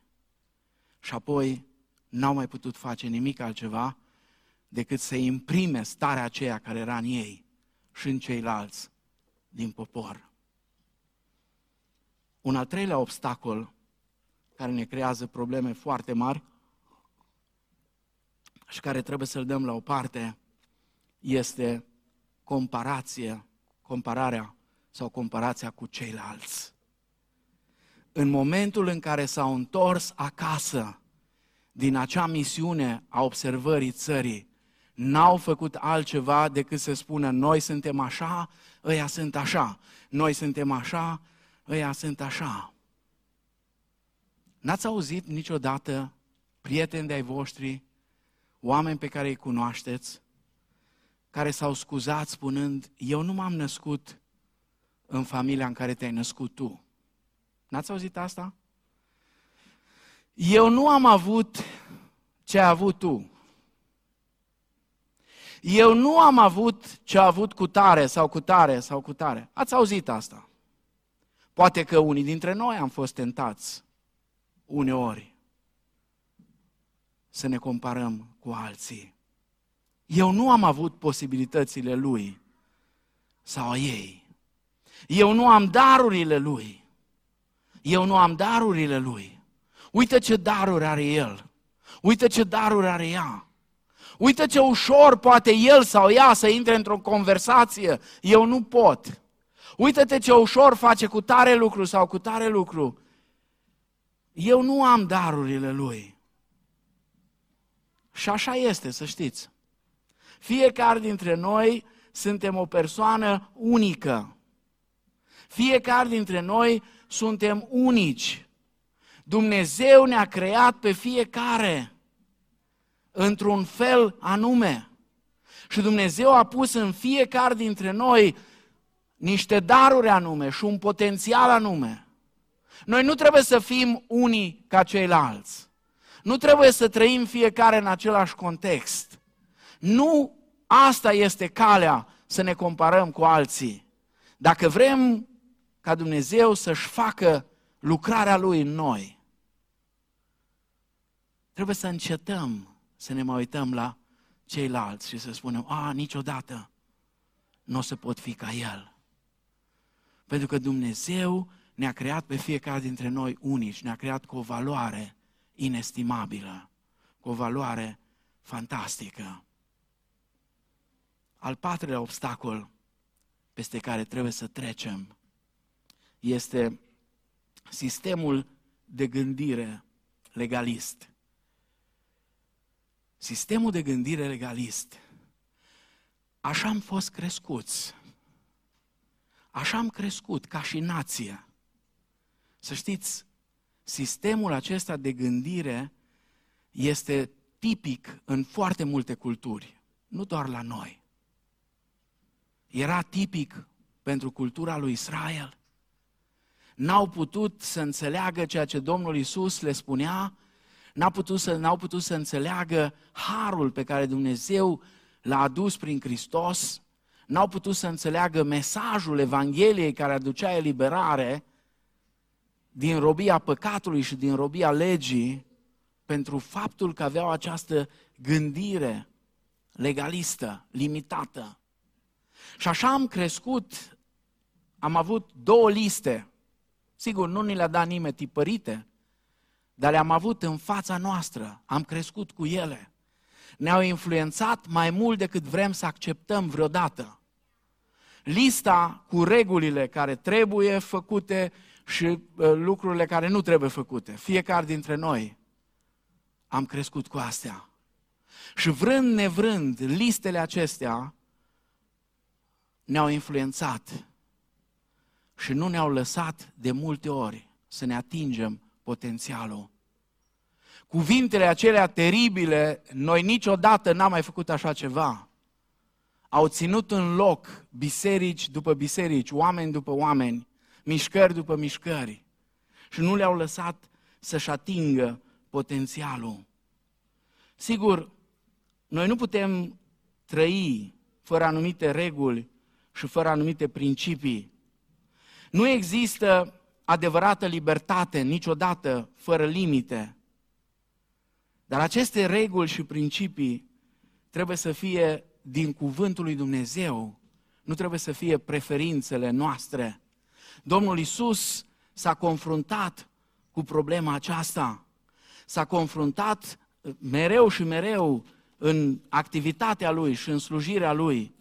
Și apoi n-au mai putut face nimic altceva decât să imprime starea aceea care era în ei și în ceilalți din popor. Un al treilea obstacol care ne creează probleme foarte mari și care trebuie să-l dăm la o parte este comparație, compararea sau comparația cu ceilalți. În momentul în care s-au întors acasă din acea misiune a observării țării, n-au făcut altceva decât să spună noi suntem așa, ăia sunt așa, noi suntem așa, ăia sunt așa. N-ați auzit niciodată prieteni de-ai voștri, oameni pe care îi cunoașteți, care s-au scuzat spunând, eu nu m-am născut în familia în care te-ai născut tu. N-ați auzit asta? Eu nu am avut ce ai avut tu. Eu nu am avut ce a avut cu tare sau cu tare sau cu tare. Ați auzit asta? Poate că unii dintre noi am fost tentați uneori să ne comparăm cu alții. Eu nu am avut posibilitățile lui sau ei. Eu nu am darurile lui. Eu nu am darurile lui. Uite ce daruri are el. Uite ce daruri are ea. Uite ce ușor poate el sau ea să intre într-o conversație. Eu nu pot. Uite-te ce ușor face cu tare lucru sau cu tare lucru. Eu nu am darurile lui. Și așa este, să știți. Fiecare dintre noi suntem o persoană unică. Fiecare dintre noi suntem unici. Dumnezeu ne-a creat pe fiecare într-un fel anume. Și Dumnezeu a pus în fiecare dintre noi niște daruri anume și un potențial anume. Noi nu trebuie să fim unii ca ceilalți. Nu trebuie să trăim fiecare în același context. Nu asta este calea să ne comparăm cu alții. Dacă vrem ca Dumnezeu să-și facă lucrarea Lui în noi. Trebuie să încetăm să ne mai uităm la ceilalți și să spunem, a, niciodată nu o să pot fi ca El. Pentru că Dumnezeu ne-a creat pe fiecare dintre noi unici, ne-a creat cu o valoare inestimabilă, cu o valoare fantastică. Al patrulea obstacol peste care trebuie să trecem este sistemul de gândire legalist. Sistemul de gândire legalist. Așa am fost crescuți. Așa am crescut ca și nație. Să știți, sistemul acesta de gândire este tipic în foarte multe culturi, nu doar la noi. Era tipic pentru cultura lui Israel. N-au putut să înțeleagă ceea ce Domnul Isus le spunea, n-au putut să, n-au putut să înțeleagă harul pe care Dumnezeu l-a adus prin Hristos, n-au putut să înțeleagă mesajul Evangheliei care aducea eliberare din robia păcatului și din robia legii, pentru faptul că aveau această gândire legalistă, limitată. Și așa am crescut, am avut două liste. Sigur, nu ni le-a dat nimeni tipărite, dar le-am avut în fața noastră, am crescut cu ele. Ne-au influențat mai mult decât vrem să acceptăm vreodată. Lista cu regulile care trebuie făcute și uh, lucrurile care nu trebuie făcute. Fiecare dintre noi am crescut cu astea. Și vrând nevrând, listele acestea ne-au influențat și nu ne-au lăsat de multe ori să ne atingem potențialul. Cuvintele acelea teribile, noi niciodată n-am mai făcut așa ceva. Au ținut în loc biserici după biserici, oameni după oameni, mișcări după mișcări. Și nu le-au lăsat să-și atingă potențialul. Sigur, noi nu putem trăi fără anumite reguli și fără anumite principii. Nu există adevărată libertate niciodată fără limite. Dar aceste reguli și principii trebuie să fie din cuvântul lui Dumnezeu, nu trebuie să fie preferințele noastre. Domnul Isus s-a confruntat cu problema aceasta. S-a confruntat mereu și mereu în activitatea lui și în slujirea lui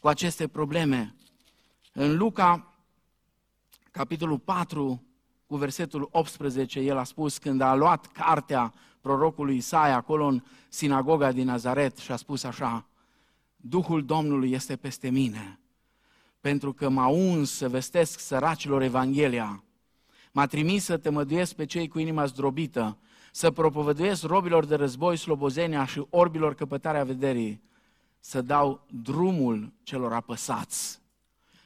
cu aceste probleme. În Luca, capitolul 4, cu versetul 18, el a spus când a luat cartea prorocului Isaia acolo în sinagoga din Nazaret și a spus așa, Duhul Domnului este peste mine, pentru că m-a uns să vestesc săracilor Evanghelia, m-a trimis să tămăduiesc pe cei cu inima zdrobită, să propovăduiesc robilor de război slobozenia și orbilor căpătarea vederii, să dau drumul celor apăsați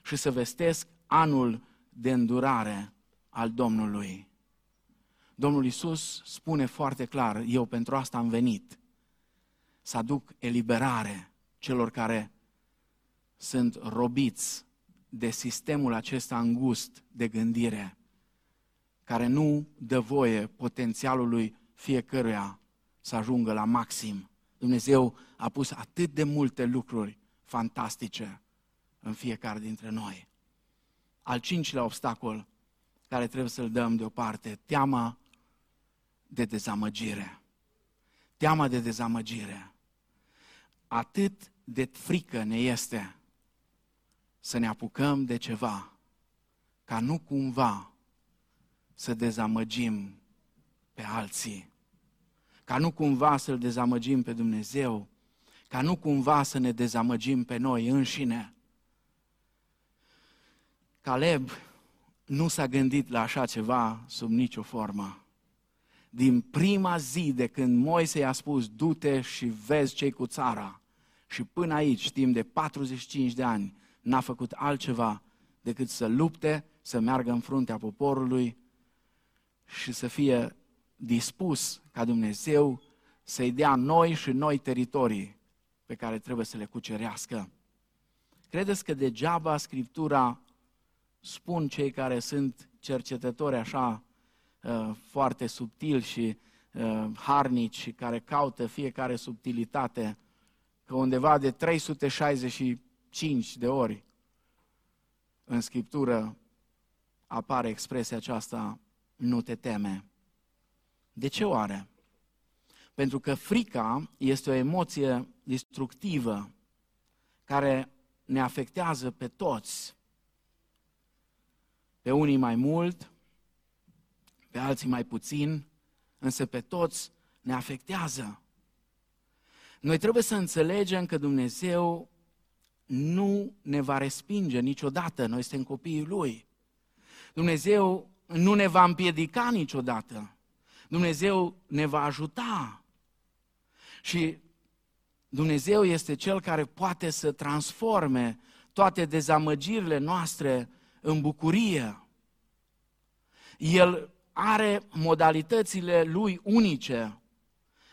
și să vestesc anul de îndurare al Domnului. Domnul Isus spune foarte clar, eu pentru asta am venit, să aduc eliberare celor care sunt robiți de sistemul acesta îngust de gândire, care nu dă voie potențialului fiecăruia să ajungă la maxim. Dumnezeu a pus atât de multe lucruri fantastice în fiecare dintre noi. Al cincilea obstacol care trebuie să-l dăm deoparte, teama de dezamăgire. Teama de dezamăgire. Atât de frică ne este să ne apucăm de ceva, ca nu cumva să dezamăgim pe alții, ca nu cumva să-L dezamăgim pe Dumnezeu, ca nu cumva să ne dezamăgim pe noi înșine. Caleb nu s-a gândit la așa ceva sub nicio formă. Din prima zi de când Moise i-a spus, du-te și vezi ce cu țara, și până aici, timp de 45 de ani, n-a făcut altceva decât să lupte, să meargă în fruntea poporului și să fie dispus ca Dumnezeu să-i dea noi și noi teritorii pe care trebuie să le cucerească. Credeți că degeaba Scriptura spun cei care sunt cercetători așa uh, foarte subtil și uh, harnici și care caută fiecare subtilitate, că undeva de 365 de ori în Scriptură apare expresia aceasta, nu te teme. De ce oare? Pentru că frica este o emoție destructivă care ne afectează pe toți. Pe unii mai mult, pe alții mai puțin, însă pe toți ne afectează. Noi trebuie să înțelegem că Dumnezeu nu ne va respinge niciodată, noi suntem copiii Lui. Dumnezeu nu ne va împiedica niciodată. Dumnezeu ne va ajuta. Și Dumnezeu este Cel care poate să transforme toate dezamăgirile noastre în bucurie. El are modalitățile lui unice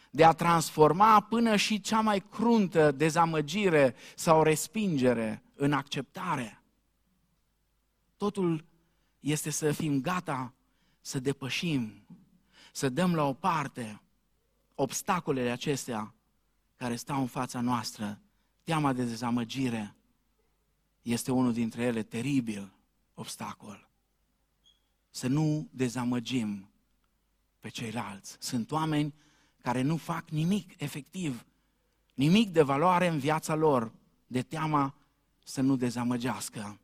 de a transforma până și cea mai cruntă dezamăgire sau respingere în acceptare. Totul este să fim gata să depășim, să dăm la o parte obstacolele acestea care stau în fața noastră. Teama de dezamăgire este unul dintre ele teribil obstacol. Să nu dezamăgim pe ceilalți. Sunt oameni care nu fac nimic efectiv, nimic de valoare în viața lor, de teama să nu dezamăgească.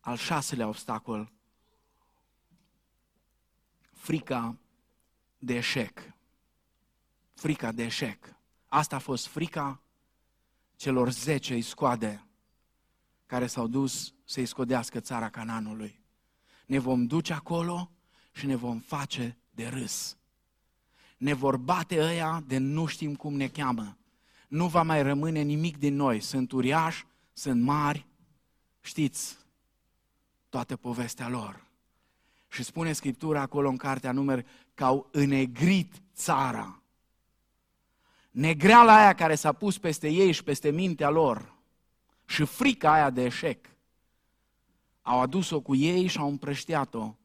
Al șaselea obstacol, frica de eșec. Frica de eșec. Asta a fost frica celor zece iscoade care s-au dus să-i scodească țara Cananului. Ne vom duce acolo și ne vom face de râs. Ne vor bate ăia de nu știm cum ne cheamă. Nu va mai rămâne nimic din noi. Sunt uriași, sunt mari, știți toată povestea lor. Și spune Scriptura acolo în cartea număr că au înegrit țara. Negreala aia care s-a pus peste ei și peste mintea lor și frica aia de eșec au adus-o cu ei și au împrăștiat-o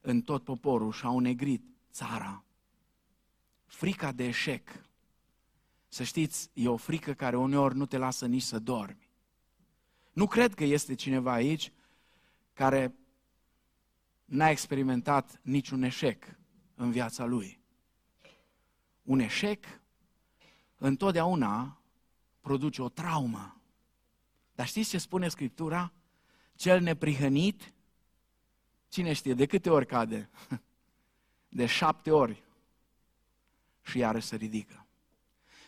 în tot poporul și au negrit țara. Frica de eșec. Să știți, e o frică care uneori nu te lasă nici să dormi. Nu cred că este cineva aici care n-a experimentat niciun eșec în viața lui. Un eșec întotdeauna produce o traumă. Dar știți ce spune Scriptura? Cel neprihănit, cine știe, de câte ori cade? De șapte ori. Și iarăși se ridică.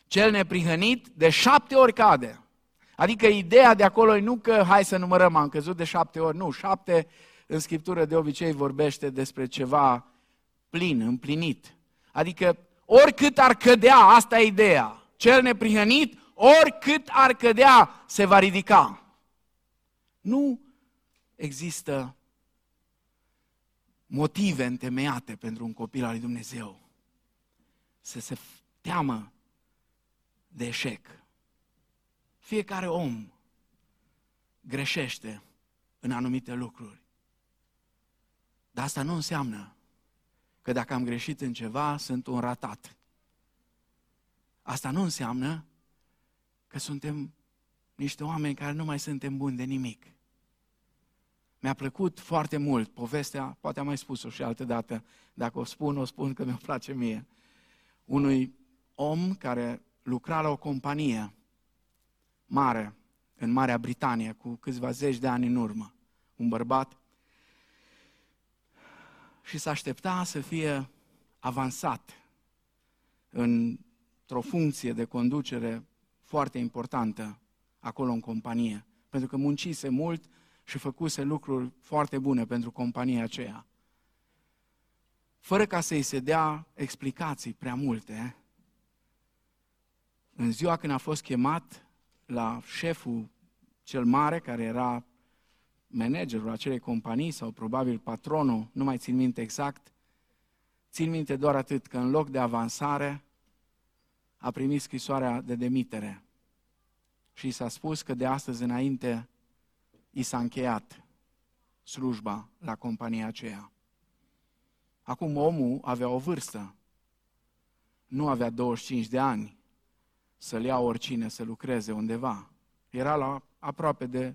Cel neprihănit, de șapte ori cade. Adică ideea de acolo e nu că hai să numărăm, am căzut de șapte ori, nu, șapte în Scriptură de obicei vorbește despre ceva plin, împlinit. Adică oricât ar cădea, asta e ideea. Cel neprihănit, oricât ar cădea, se va ridica. Nu există motive întemeiate pentru un copil al lui Dumnezeu să se teamă de eșec. Fiecare om greșește în anumite lucruri. Dar asta nu înseamnă că dacă am greșit în ceva, sunt un ratat. Asta nu înseamnă că suntem niște oameni care nu mai suntem buni de nimic. Mi-a plăcut foarte mult povestea, poate am mai spus-o și altă dată, dacă o spun, o spun că mi-o place mie. Unui om care lucra la o companie mare în Marea Britanie cu câțiva zeci de ani în urmă. Un bărbat și s-a aștepta să fie avansat într-o funcție de conducere foarte importantă acolo în companie. Pentru că muncise mult și făcuse lucruri foarte bune pentru compania aceea. Fără ca să-i se dea explicații prea multe, în ziua când a fost chemat la șeful cel mare, care era managerul acelei companii sau probabil patronul, nu mai țin minte exact, țin minte doar atât că în loc de avansare a primit scrisoarea de demitere și s-a spus că de astăzi înainte i s-a încheiat slujba la compania aceea. Acum omul avea o vârstă. Nu avea 25 de ani să-l ia oricine să lucreze undeva. Era la aproape de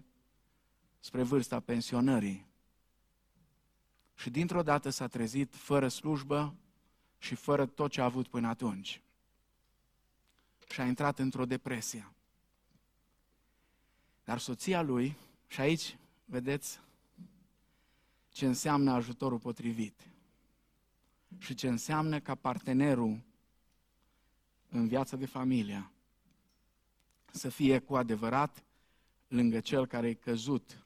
spre vârsta pensionării. Și dintr-o dată s-a trezit fără slujbă și fără tot ce a avut până atunci. Și a intrat într-o depresie. Dar soția lui, și aici, vedeți, ce înseamnă ajutorul potrivit și ce înseamnă ca partenerul în viața de familie să fie cu adevărat lângă cel care e căzut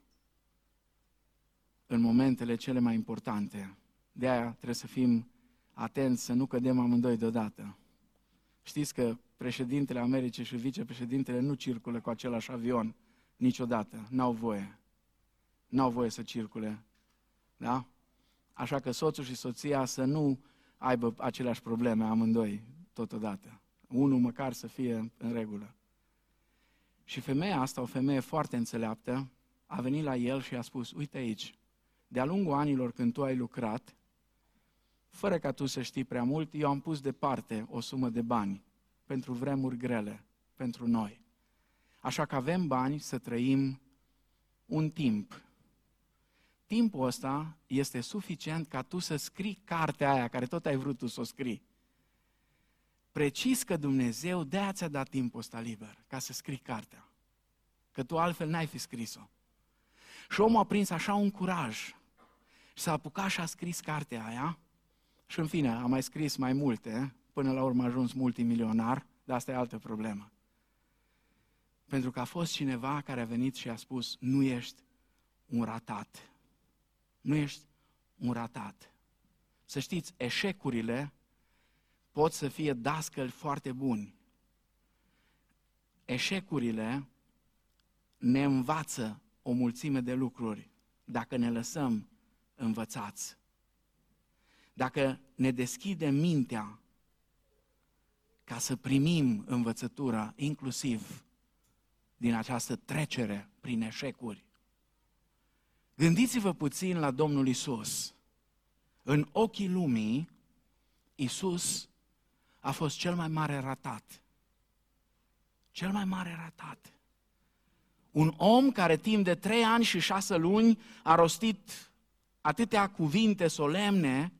în momentele cele mai importante. De aia trebuie să fim atenți să nu cădem amândoi deodată. Știți că președintele Americii și vicepreședintele nu circulă cu același avion niciodată. N-au voie. N-au voie să circule. Da? Așa că soțul și soția să nu aibă aceleași probleme amândoi totodată. Unul măcar să fie în regulă. Și femeia asta, o femeie foarte înțeleaptă, a venit la el și a spus, uite aici, de-a lungul anilor când tu ai lucrat, fără ca tu să știi prea mult, eu am pus deoparte o sumă de bani pentru vremuri grele, pentru noi. Așa că avem bani să trăim un timp. Timpul ăsta este suficient ca tu să scrii cartea aia care tot ai vrut tu să o scrii. Precis că Dumnezeu de-aia ți-a dat timpul ăsta liber, ca să scrii cartea. Că tu altfel n-ai fi scris-o. Și omul a prins așa un curaj și s-a apucat și a scris cartea aia și în fine a mai scris mai multe, până la urmă a ajuns multimilionar, dar asta e altă problemă. Pentru că a fost cineva care a venit și a spus, nu ești un ratat. Nu ești un ratat. Să știți, eșecurile pot să fie dascăli foarte buni. Eșecurile ne învață o mulțime de lucruri dacă ne lăsăm învățați. Dacă ne deschidem mintea ca să primim învățătura, inclusiv din această trecere prin eșecuri. Gândiți-vă puțin la Domnul Isus. În ochii lumii, Isus a fost cel mai mare ratat. Cel mai mare ratat. Un om care timp de trei ani și șase luni a rostit atâtea cuvinte solemne,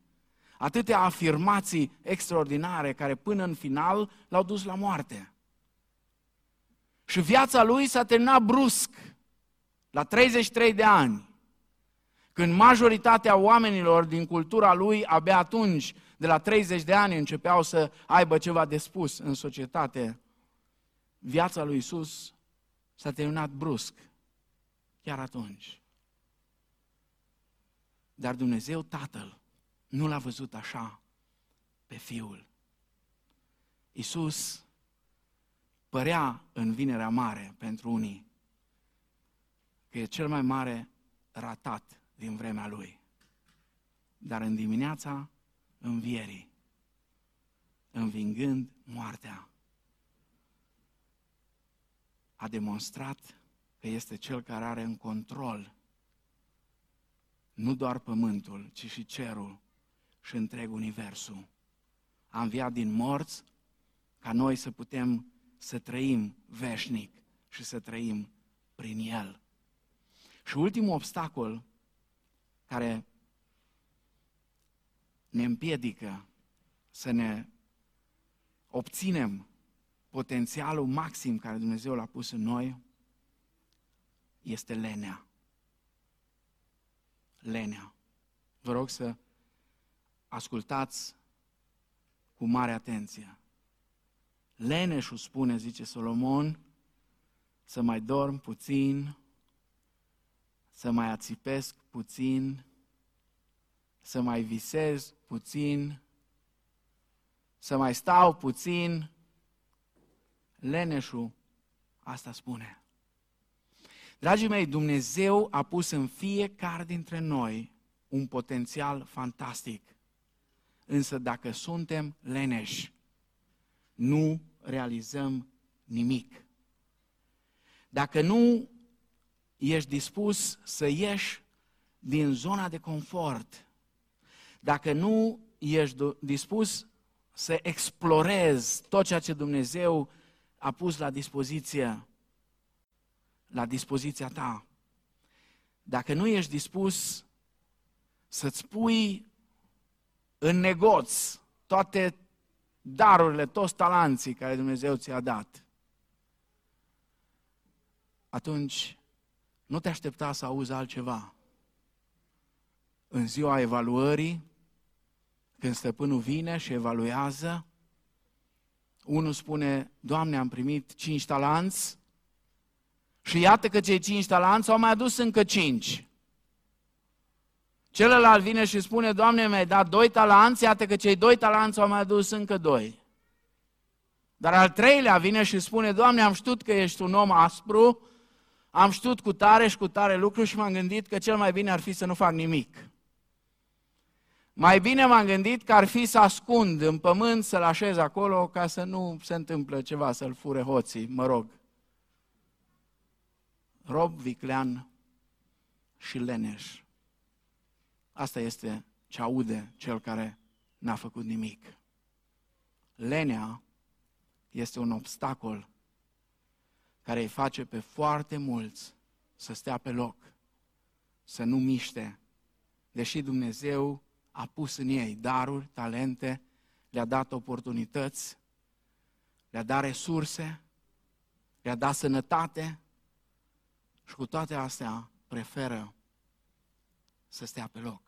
atâtea afirmații extraordinare care până în final l-au dus la moarte. Și viața lui s-a terminat brusc, la 33 de ani, când majoritatea oamenilor din cultura lui abia atunci, de la 30 de ani, începeau să aibă ceva de spus în societate. Viața lui Isus s-a terminat brusc, chiar atunci. Dar Dumnezeu Tatăl nu l-a văzut așa pe Fiul. Isus părea în vinerea mare pentru unii că e cel mai mare ratat din vremea lui. Dar în dimineața învierii, învingând moartea, a demonstrat că este cel care are în control nu doar pământul, ci și cerul și întreg universul. A înviat din morți ca noi să putem să trăim veșnic și să trăim prin El. Și ultimul obstacol care ne împiedică să ne obținem potențialul maxim care Dumnezeu l-a pus în noi este lenea. Lenea. Vă rog să ascultați cu mare atenție. Leneșul spune, zice Solomon, să mai dorm puțin, să mai ațipesc puțin, să mai visez puțin, să mai stau puțin. Leneșul asta spune. Dragii mei, Dumnezeu a pus în fiecare dintre noi un potențial fantastic. Însă dacă suntem leneși, nu realizăm nimic. Dacă nu ești dispus să ieși din zona de confort, dacă nu ești dispus să explorezi tot ceea ce Dumnezeu a pus la dispoziție, la dispoziția ta, dacă nu ești dispus să-ți pui în negoț toate darurile, toți talanții care Dumnezeu ți-a dat, atunci nu te aștepta să auzi altceva. În ziua evaluării, când stăpânul vine și evaluează, unul spune, Doamne, am primit cinci talanți și iată că cei cinci talanți au mai adus încă cinci. Celălalt vine și spune, Doamne, mi-ai dat doi talanți, iată că cei doi talanți au mai adus încă doi. Dar al treilea vine și spune, Doamne, am știut că ești un om aspru, am știut cu tare și cu tare lucru și m-am gândit că cel mai bine ar fi să nu fac nimic. Mai bine m-am gândit că ar fi să ascund în pământ, să-l așez acolo ca să nu se întâmple ceva, să-l fure hoții, mă rog. Rob, viclean și leneș. Asta este ce aude cel care n-a făcut nimic. Lenea este un obstacol care îi face pe foarte mulți să stea pe loc, să nu miște, deși Dumnezeu a pus în ei daruri, talente, le-a dat oportunități, le-a dat resurse, le-a dat sănătate și cu toate astea preferă să stea pe loc.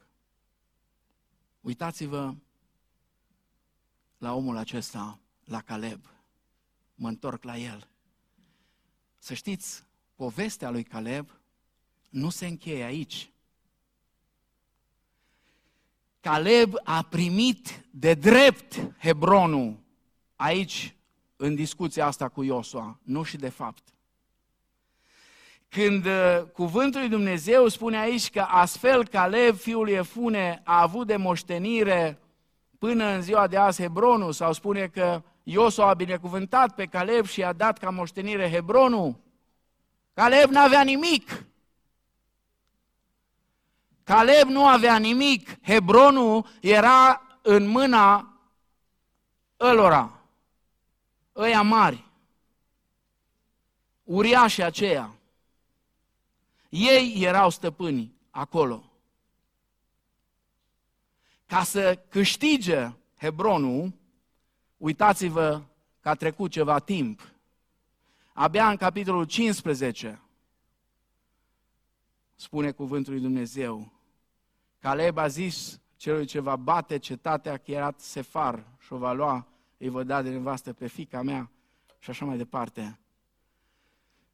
Uitați-vă la omul acesta, la Caleb. Mă întorc la el. Să știți, povestea lui Caleb nu se încheie aici. Caleb a primit de drept Hebronul aici, în discuția asta cu Iosua, nu și de fapt. Când uh, cuvântul lui Dumnezeu spune aici că astfel Caleb, fiul lui Efune, a avut de moștenire până în ziua de azi Hebronul, sau spune că Iosua a binecuvântat pe Caleb și i-a dat ca moștenire Hebronul, Caleb n-avea nimic. Caleb nu avea nimic. Hebronul era în mâna ălora, ăia mari, uriașii aceia. Ei erau stăpâni acolo. Ca să câștige Hebronul, uitați-vă că a trecut ceva timp. Abia în capitolul 15 spune cuvântul lui Dumnezeu. Caleb a zis celui ce va bate cetatea chierat Sefar și o va lua, îi va da de nevastă pe fica mea și așa mai departe.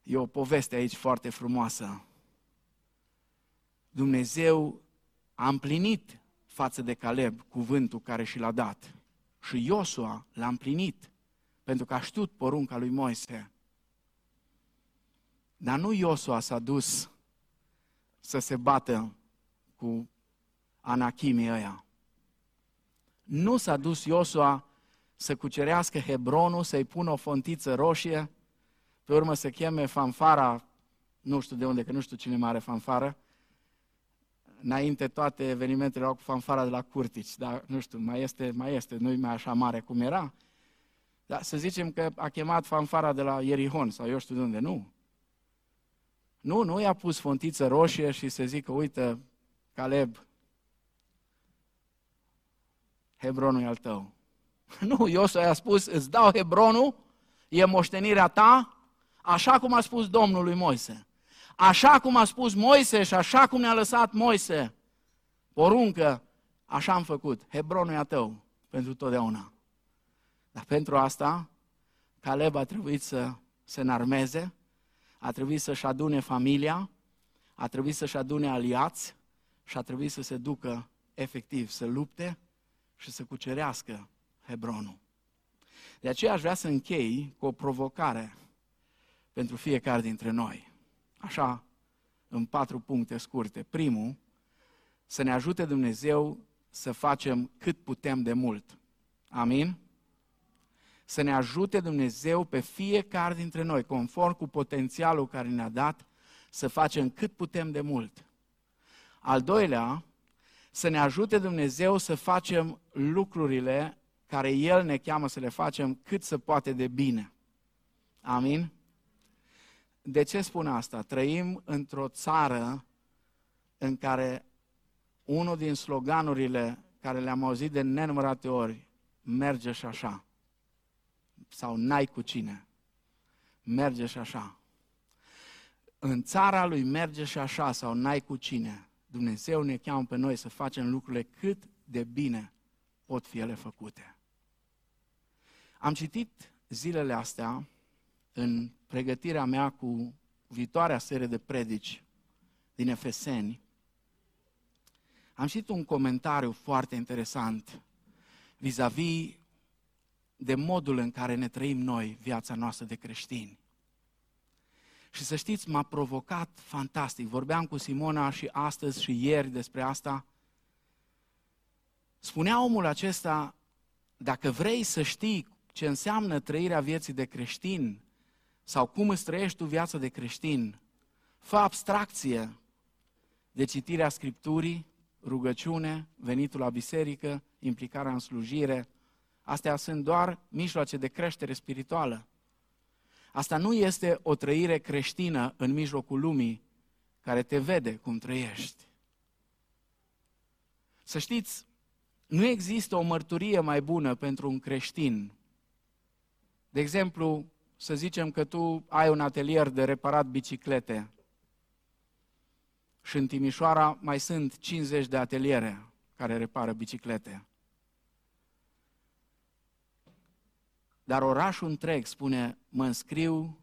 E o poveste aici foarte frumoasă. Dumnezeu a împlinit față de Caleb cuvântul care și l-a dat. Și Iosua l-a împlinit, pentru că a știut porunca lui Moise. Dar nu Iosua s-a dus să se bată cu anachimii ăia. Nu s-a dus Iosua să cucerească Hebronul, să-i pună o fontiță roșie, pe urmă să cheme fanfara, nu știu de unde, că nu știu cine mai are fanfară, înainte toate evenimentele erau cu fanfara de la Curtici, dar nu știu, mai este, mai este, nu mai așa mare cum era. Dar să zicem că a chemat fanfara de la Ierihon sau eu știu de unde, nu. Nu, nu i-a pus fontiță roșie și să zică, uite, Caleb, Hebronul e al tău. Nu, Iosua i-a spus, îți dau Hebronul, e moștenirea ta, așa cum a spus Domnul lui Moise. Așa cum a spus Moise și așa cum ne-a lăsat Moise, poruncă, așa am făcut. Hebronul e a tău pentru totdeauna. Dar pentru asta, Caleb a trebuit să se înarmeze, a trebuit să-și adune familia, a trebuit să-și adune aliați și a trebuit să se ducă efectiv, să lupte și să cucerească Hebronul. De aceea aș vrea să închei cu o provocare pentru fiecare dintre noi. Așa, în patru puncte scurte. Primul, să ne ajute Dumnezeu să facem cât putem de mult. Amin? Să ne ajute Dumnezeu pe fiecare dintre noi, conform cu potențialul care ne-a dat, să facem cât putem de mult. Al doilea, să ne ajute Dumnezeu să facem lucrurile care El ne cheamă să le facem cât se poate de bine. Amin? De ce spun asta? Trăim într-o țară în care unul din sloganurile care le-am auzit de nenumărate ori, merge și așa. Sau n-ai cu cine. Merge și așa. În țara lui merge și așa sau n-ai cu cine. Dumnezeu ne cheamă pe noi să facem lucrurile cât de bine pot fi ele făcute. Am citit zilele astea în pregătirea mea cu viitoarea serie de predici din Efeseni, am citit un comentariu foarte interesant vis-a-vis de modul în care ne trăim noi viața noastră de creștini. Și să știți, m-a provocat fantastic. Vorbeam cu Simona și astăzi și ieri despre asta. Spunea omul acesta, dacă vrei să știi ce înseamnă trăirea vieții de creștin sau cum îți trăiești tu viața de creștin, fă abstracție de citirea Scripturii, rugăciune, venitul la biserică, implicarea în slujire. Astea sunt doar mijloace de creștere spirituală. Asta nu este o trăire creștină în mijlocul lumii care te vede cum trăiești. Să știți, nu există o mărturie mai bună pentru un creștin. De exemplu, să zicem că tu ai un atelier de reparat biciclete și în Timișoara mai sunt 50 de ateliere care repară biciclete. Dar orașul întreg spune, mă înscriu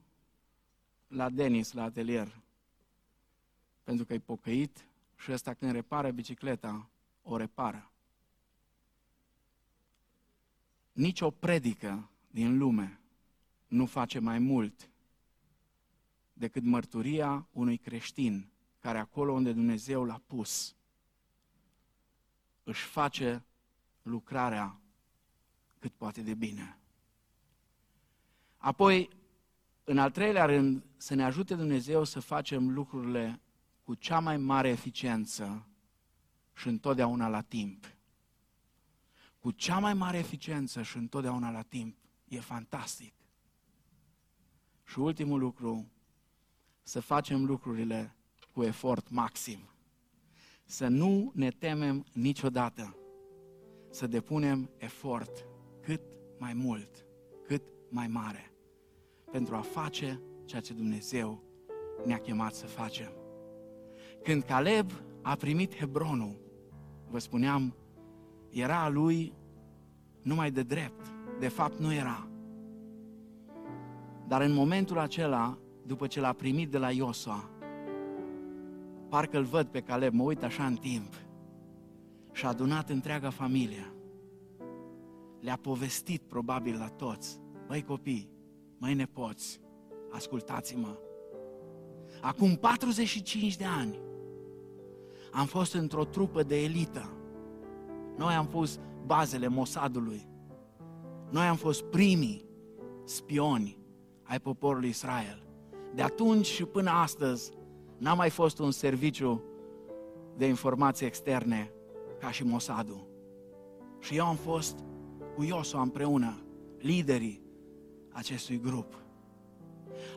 la Denis, la atelier, pentru că e pocăit și ăsta când repară bicicleta, o repară. Nici o predică din lume nu face mai mult decât mărturia unui creștin care acolo unde Dumnezeu l-a pus își face lucrarea cât poate de bine. Apoi, în al treilea rând, să ne ajute Dumnezeu să facem lucrurile cu cea mai mare eficiență și întotdeauna la timp. Cu cea mai mare eficiență și întotdeauna la timp. E fantastic. Și ultimul lucru, să facem lucrurile cu efort maxim. Să nu ne temem niciodată să depunem efort cât mai mult, cât mai mare, pentru a face ceea ce Dumnezeu ne-a chemat să facem. Când Caleb a primit Hebronul, vă spuneam, era a lui numai de drept. De fapt, nu era. Dar în momentul acela, după ce l-a primit de la Iosua, parcă îl văd pe Caleb, mă uit așa în timp, și a adunat întreaga familie. Le-a povestit probabil la toți, băi copii, măi nepoți, ascultați-mă. Acum 45 de ani am fost într-o trupă de elită. Noi am fost bazele Mossadului. Noi am fost primii spioni ai poporului Israel. De atunci și până astăzi n-a mai fost un serviciu de informații externe ca și Mossadul. Și eu am fost cu Iosua împreună, liderii acestui grup.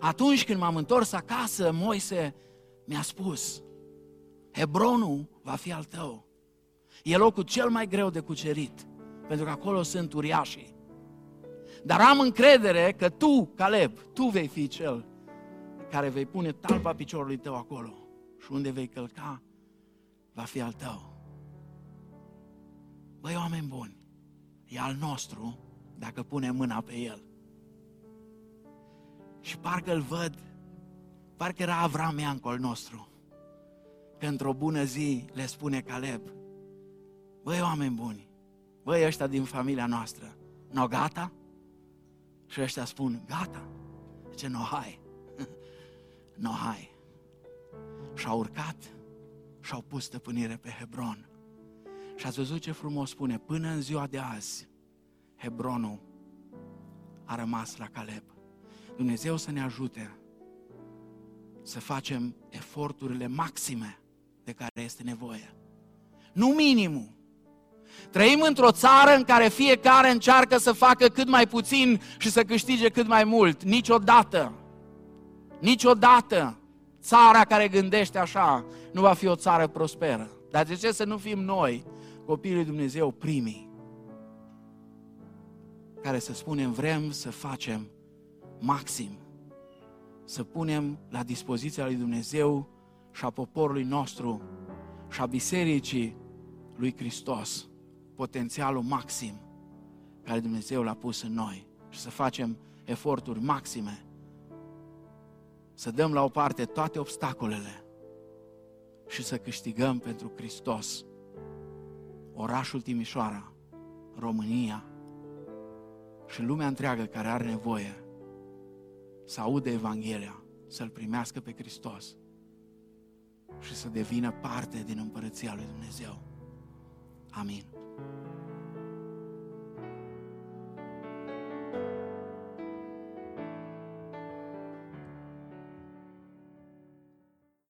Atunci când m-am întors acasă, Moise mi-a spus, Hebronul va fi al tău. E locul cel mai greu de cucerit, pentru că acolo sunt uriașii. Dar am încredere că tu, Caleb, tu vei fi cel care vei pune talpa piciorului tău acolo și unde vei călca, va fi al tău. Băi, oameni buni, e al nostru dacă punem mâna pe el. Și parcă îl văd, parcă era Avram Iancol nostru, că într-o bună zi le spune Caleb, băi, oameni buni, băi, ăștia din familia noastră, no gata? Și ăștia spun, gata. Ce no, hai. no, hai. Și-au urcat și-au pus stăpânire pe Hebron. Și ați văzut ce frumos spune, până în ziua de azi, Hebronul a rămas la Caleb. Dumnezeu să ne ajute să facem eforturile maxime de care este nevoie. Nu minimul. Trăim într-o țară în care fiecare încearcă să facă cât mai puțin și să câștige cât mai mult. Niciodată, niciodată țara care gândește așa nu va fi o țară prosperă. Dar de ce să nu fim noi, copiii lui Dumnezeu, primii, care să spunem vrem să facem maxim, să punem la dispoziția lui Dumnezeu și a poporului nostru și a bisericii lui Hristos potențialul maxim care Dumnezeu l-a pus în noi și să facem eforturi maxime, să dăm la o parte toate obstacolele și să câștigăm pentru Hristos orașul Timișoara, România și lumea întreagă care are nevoie să audă Evanghelia, să-L primească pe Hristos și să devină parte din împărăția lui Dumnezeu. Amin. Thank you.